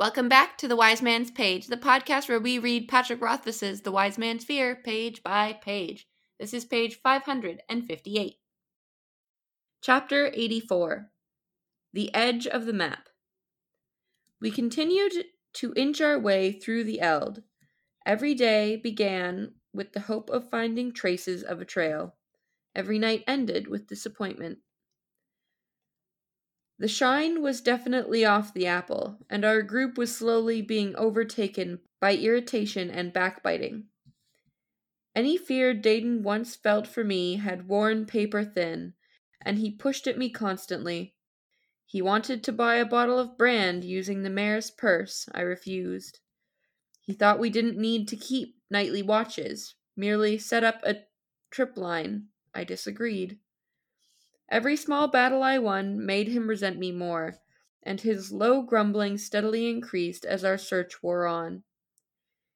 Welcome back to The Wise Man's Page, the podcast where we read Patrick Rothfuss's The Wise Man's Fear page by page. This is page 558. Chapter 84 The Edge of the Map. We continued to inch our way through the Eld. Every day began with the hope of finding traces of a trail. Every night ended with disappointment. The shine was definitely off the apple, and our group was slowly being overtaken by irritation and backbiting. Any fear Dedan once felt for me had worn paper thin, and he pushed at me constantly. He wanted to buy a bottle of brand using the mayor's purse. I refused. He thought we didn't need to keep nightly watches, merely set up a trip line. I disagreed. Every small battle I won made him resent me more, and his low grumbling steadily increased as our search wore on.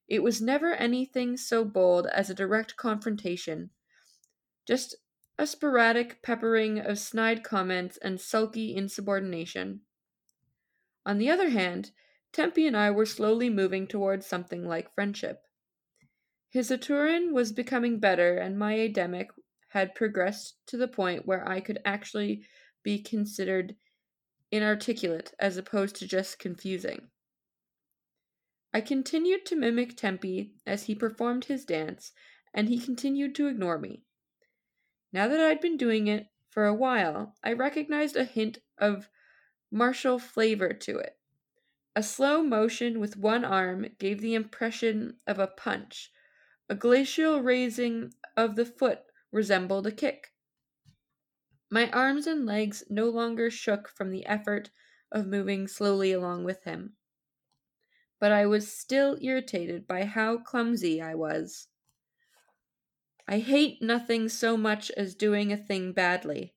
It was never anything so bold as a direct confrontation, just a sporadic peppering of snide comments and sulky insubordination. On the other hand, Tempi and I were slowly moving towards something like friendship. His Aturan was becoming better, and my Ademic had progressed to the point where I could actually be considered inarticulate as opposed to just confusing. I continued to mimic Tempi as he performed his dance, and he continued to ignore me. Now that I'd been doing it for a while, I recognized a hint of martial flavor to it. A slow motion with one arm gave the impression of a punch. A glacial raising of the foot resembled a kick. My arms and legs no longer shook from the effort of moving slowly along with him. But I was still irritated by how clumsy I was. I hate nothing so much as doing a thing badly.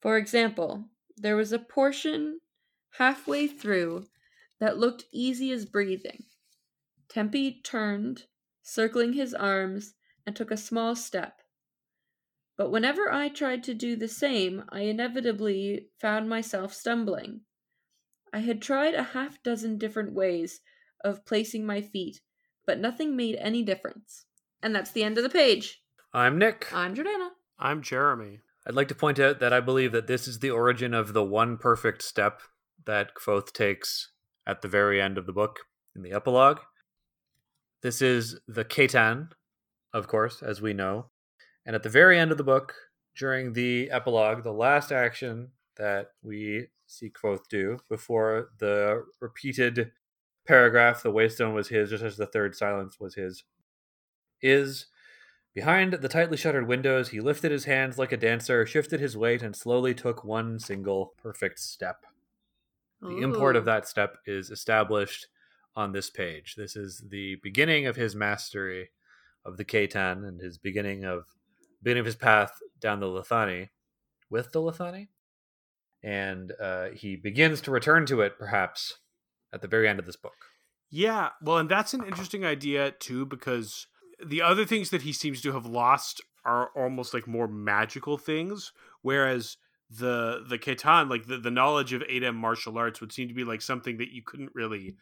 For example, there was a portion halfway through that looked easy as breathing. Tempi turned, circling his arms, and took a small step. But whenever I tried to do the same, I inevitably found myself stumbling. I had tried a half dozen different ways of placing my feet, but nothing made any difference. And that's the end of the page. I'm Nick. I'm Jordana. I'm Jeremy. I'd like to point out that I believe that this is the origin of the one perfect step that Kvothe takes at the very end of the book in the epilogue. This is the Ketan, of course, as we know, and at the very end of the book, during the epilogue, the last action that we see Kvothe do before the repeated paragraph, the waystone was his, just as the third silence was his, is behind the tightly shuttered windows, he lifted his hands like a dancer, shifted his weight, and slowly took one single perfect step. The import of that step is established on this page. This is the beginning of his mastery of the Ketan and his beginning of beginning of his path down the Lethani with the Lethani. And uh, he begins to return to it, perhaps, at the very end of this book. Yeah, well, and that's an interesting idea too, because the other things that he seems to have lost are almost like more magical things, whereas the the Ketan, like the, the knowledge of Adem martial arts, would seem to be like something that you couldn't really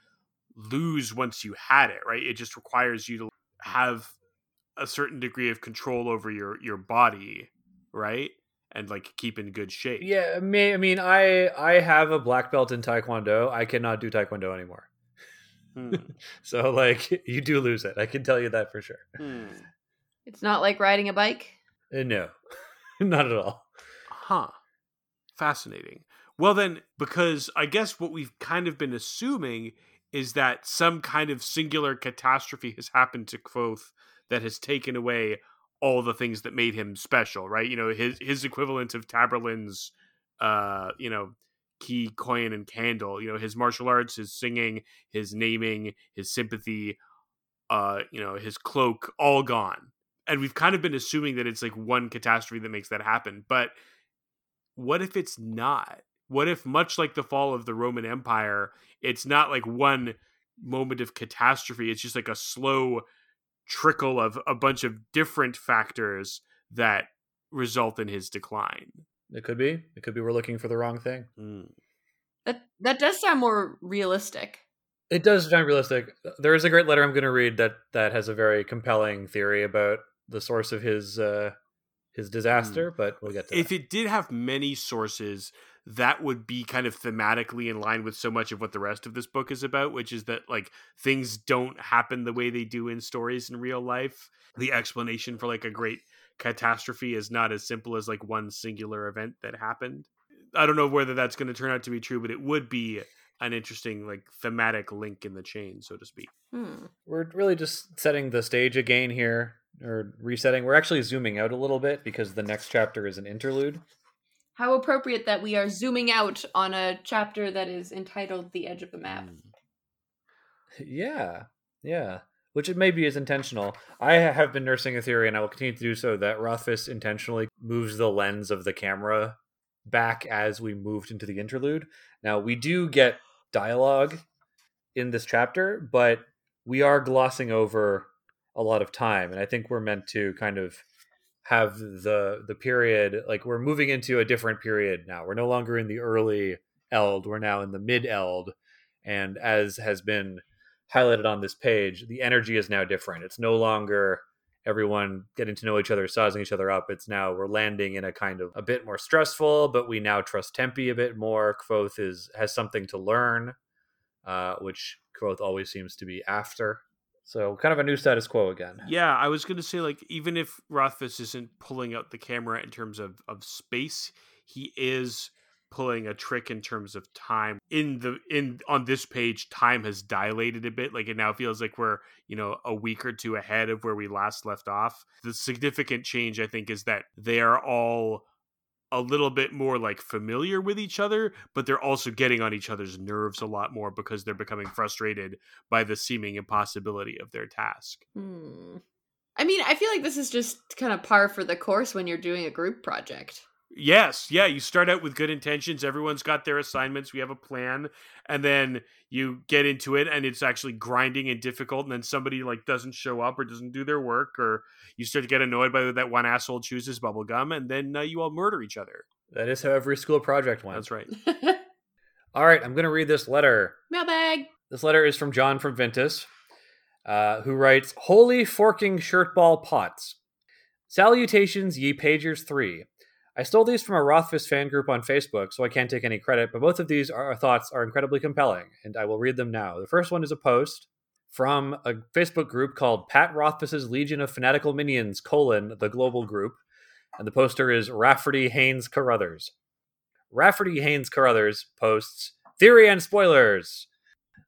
lose once you had it, right? It just requires you to have a certain degree of control over your your body, right? And like keep in good shape. Yeah, I mean, I mean, I I have a black belt in Taekwondo. I cannot do Taekwondo anymore. Hmm. so like, you do lose it. I can tell you that for sure. Hmm. It's not like riding a bike. Uh, no, not at all. Huh. Fascinating. Well, then, because I guess what we've kind of been assuming is that some kind of singular catastrophe has happened to Kvothe that has taken away all the things that made him special, right? You know, his his equivalent of Taborlin's uh, you know, key, coin, and candle. You know, his martial arts, his singing, his naming, his sympathy, uh, you know, his cloak, all gone. And we've kind of been assuming that it's like one catastrophe that makes that happen. But what if it's not? What if, much like the fall of the Roman Empire, it's not like one moment of catastrophe? It's just like a slow trickle of a bunch of different factors that result in his decline. It could be. It could be we're looking for the wrong thing. Mm. That that does sound more realistic. It does sound realistic. There is a great letter I'm going to read that that has a very compelling theory about the source of his uh, his disaster, but we'll get to if that. it did have many sources that would be kind of thematically in line with so much of what the rest of this book is about which is that like things don't happen the way they do in stories in real life. The explanation for like a great catastrophe is not as simple as like one singular event that happened. I don't know whether that's going to turn out to be true but it would be an interesting like thematic link in the chain so to speak. Hmm. We're really just setting the stage again here, or resetting. We're actually zooming out a little bit because the next chapter is an interlude. How appropriate that we are zooming out on a chapter that is entitled The Edge of the Map. Mm. Yeah, yeah. Which it maybe is intentional. I have been nursing a theory, and I will continue to do so, that Rothfuss intentionally moves the lens of the camera back as we moved into the interlude. Now, we do get dialogue in this chapter, but we are glossing over a lot of time, and I think we're meant to kind of have the the period like we're moving into a different period now. We're no longer in the early Eld, we're now in the mid Eld, and as has been highlighted on this page, the energy is now different. It's no longer everyone getting to know each other, sizing each other up. It's now we're landing in a kind of a bit more stressful, but we now trust Tempi a bit more. Kvothe is has something to learn, uh, which Kvothe always seems to be after. So kind of a new status quo again. Yeah, I was to say like even if Rothfuss isn't pulling out the camera in terms of of space, he is pulling a trick in terms of time. In the in on this page, time has dilated a bit. Like it now feels like we're, you know, a week or two ahead of where we last left off. The significant change I think is that they are all a little bit more like familiar with each other, but they're also getting on each other's nerves a lot more because they're becoming frustrated by the seeming impossibility of their task. Hmm. I mean, I feel like this is just kind of par for the course when you're doing a group project. Yes, yeah, you start out with good intentions, everyone's got their assignments, we have a plan, and then you get into it and it's actually grinding and difficult and then somebody like doesn't show up or doesn't do their work or you start to get annoyed by that one asshole chooses bubblegum and then uh, you all murder each other. That is how every school project went. That's right. All right, I'm going to read this letter. Mailbag. This letter is from John from Vintas, uh, who writes Holy forking shirtball pots. Salutations, ye pagers three. I stole these from a Rothfuss fan group on Facebook, so I can't take any credit, but both of these are, thoughts are incredibly compelling, and I will read them now. The first one is a post from a Facebook group called Pat Rothfuss's Legion of Fanatical Minions, colon, the global group, and the poster is Rafferty Haynes Carruthers. Rafferty Haynes Carruthers posts Theory and Spoilers.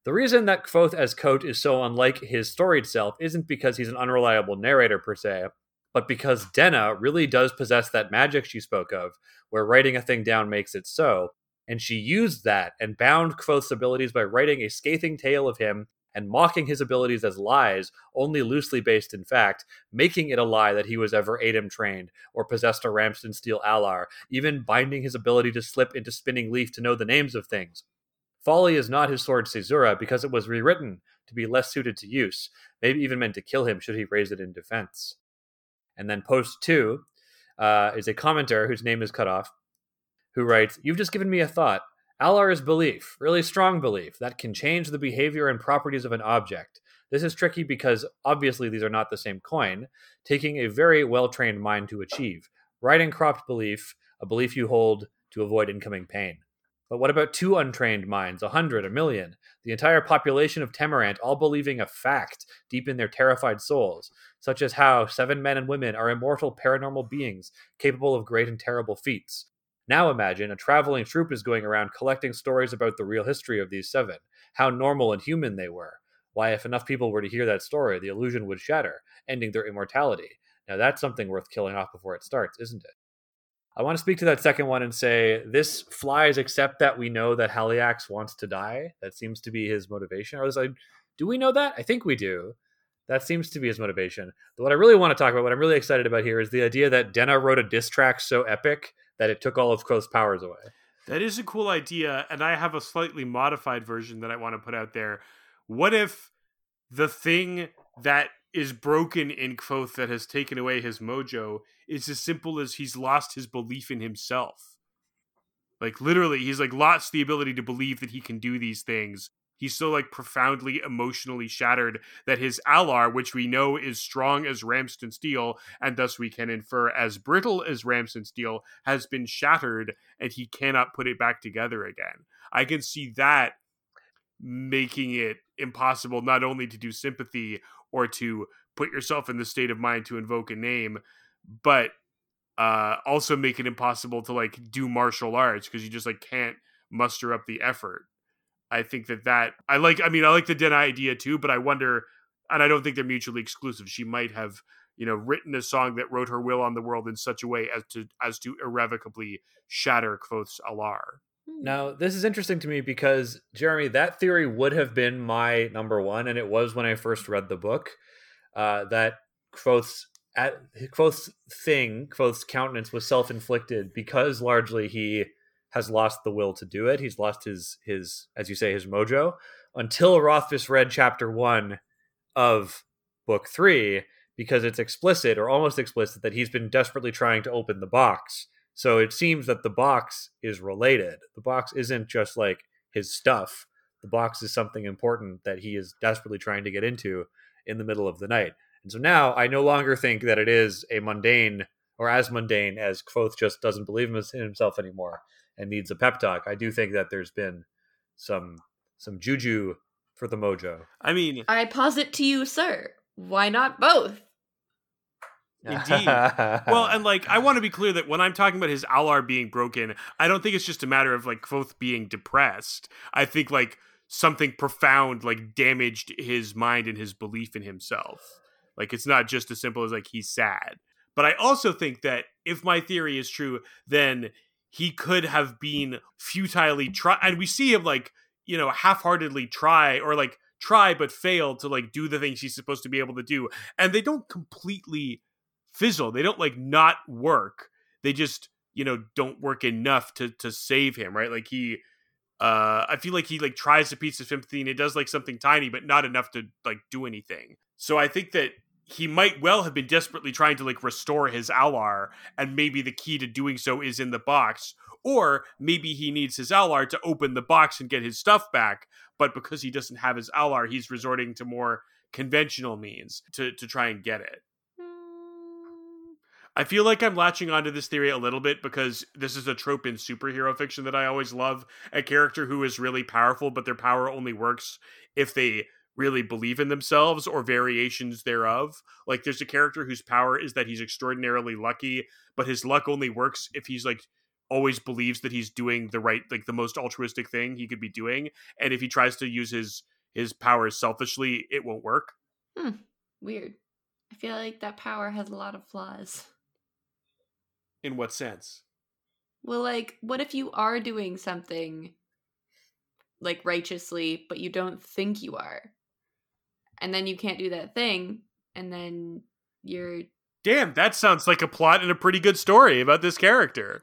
The reason that Kvothe as Kote is so unlike his storied self isn't because he's an unreliable narrator per se, but because Denna really does possess that magic she spoke of, where writing a thing down makes it so, and she used that and bound Kvothe's abilities by writing a scathing tale of him and mocking his abilities as lies, only loosely based in fact, making it a lie that he was ever Adem trained or possessed a Ramston steel alar, even binding his ability to slip into spinning leaf to know the names of things. Folly is not his sword Caesura because it was rewritten to be less suited to use, maybe even meant to kill him should he raise it in defense. And then post two uh, is a commenter whose name is cut off, who writes, You've just given me a thought. Alar is belief, really strong belief, that can change the behavior and properties of an object. This is tricky because obviously these are not the same coin, taking a very well trained mind to achieve. Writing cropped belief, a belief you hold to avoid incoming pain. But what about two untrained minds, a hundred, a million? The entire population of Temerant all believing a fact deep in their terrified souls, such as how seven men and women are immortal paranormal beings capable of great and terrible feats. Now imagine a traveling troupe is going around collecting stories about the real history of these seven, how normal and human they were. Why, if enough people were to hear that story, the illusion would shatter, ending their immortality. Now that's something worth killing off before it starts, isn't it? I want to speak to that second one and say this flies, except that we know that Haliax wants to die. That seems to be his motivation. Or is like, do we know that? I think we do. That seems to be his motivation. But what I really want to talk about, what I'm really excited about here, is the idea that Denna wrote a diss track so epic that it took all of Kvothe's powers away. That is a cool idea, and I have a slightly modified version that I want to put out there. What if the thing that is broken in Kvothe that has taken away his mojo is as simple as he's lost his belief in himself? Like literally, he's like lost the ability to believe that he can do these things. he's so like profoundly emotionally shattered that his alar which we know is strong as ramston steel and thus we can infer as brittle as ramston steel has been shattered and he cannot put it back together again i can see that making it impossible not only to do sympathy or to put yourself in the state of mind to invoke a name but uh also make it impossible to like do martial arts because you just like can't muster up the effort. I think that that i like i mean i like the den idea too but i wonder and i don't think they're mutually exclusive. She might have you know written a song that wrote her will on the world in such a way as to as to irrevocably shatter Kvothe's alar Now, this is interesting to me because, Jeremy, that theory would have been my number one, and it was when I first read the book. Uh, that Kvothe's, at, Kvothe's thing, Kvothe's countenance was self inflicted because largely he has lost the will to do it. He's lost his, his as you say, his mojo until Rothfuss read chapter one of book three because it's explicit or almost explicit that he's been desperately trying to open the box. So it seems that the box is related. The box isn't just like his stuff. The box is something important that he is desperately trying to get into in the middle of the night. And so now I no longer think that it is a mundane or as mundane as Kvothe just doesn't believe in himself anymore and needs a pep talk. I do think that there's been some some juju for the mojo. i mean I posit to you, sir. Why not both? Indeed. well and like i want to be clear that when i'm talking about his alar being broken i don't think it's just a matter of like Kvothe being depressed. I think like something profound like damaged his mind and his belief in himself. Like it's not just as simple as like he's sad. But i also think that if my theory is true then he could have been futilely try and we see him like you know half-heartedly try or like try but fail to like do the things he's supposed to be able to do. And they don't completely fizzle. They don't like not work. They just you know don't work enough to to save him right? Like he uh i feel like he like tries to piece of sympathy and it does like something tiny but not enough to like do anything. So i think that he might well have been desperately trying to like restore his alar and maybe the key to doing so is in the box. Or maybe he needs his alar to open the box and get his stuff back but because he doesn't have his alar he's resorting to more conventional means to to try and get it I feel like I'm latching onto this theory a little bit because this is a trope in superhero fiction that I always love. A character who is really powerful, but their power only works if they really believe in themselves or variations thereof. Like there's a character whose power is that he's extraordinarily lucky, but his luck only works if he's like always believes that he's doing the right like the most altruistic thing he could be doing and if he tries to use his his powers selfishly it won't work Hmm. Weird. I feel like that power has a lot of flaws. In what sense Well, like, what if you are doing something like righteously, but you don't think you are? And then you can't do that thing, and then you're. damn that sounds like a plot and a pretty good story about this character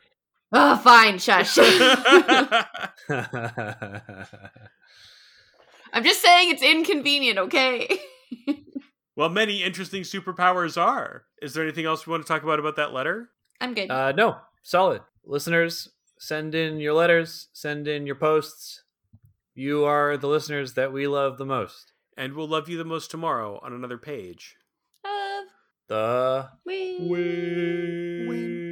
Oh, fine, shush. I'm just saying it's inconvenient, okay? well many interesting superpowers are is there anything else we want to talk about about that letter I'm good. uh, no, solid. Listeners, send in your letters, send in your posts. You are the listeners that we love the most. and we'll love you the most tomorrow on another page Of The we. Wait.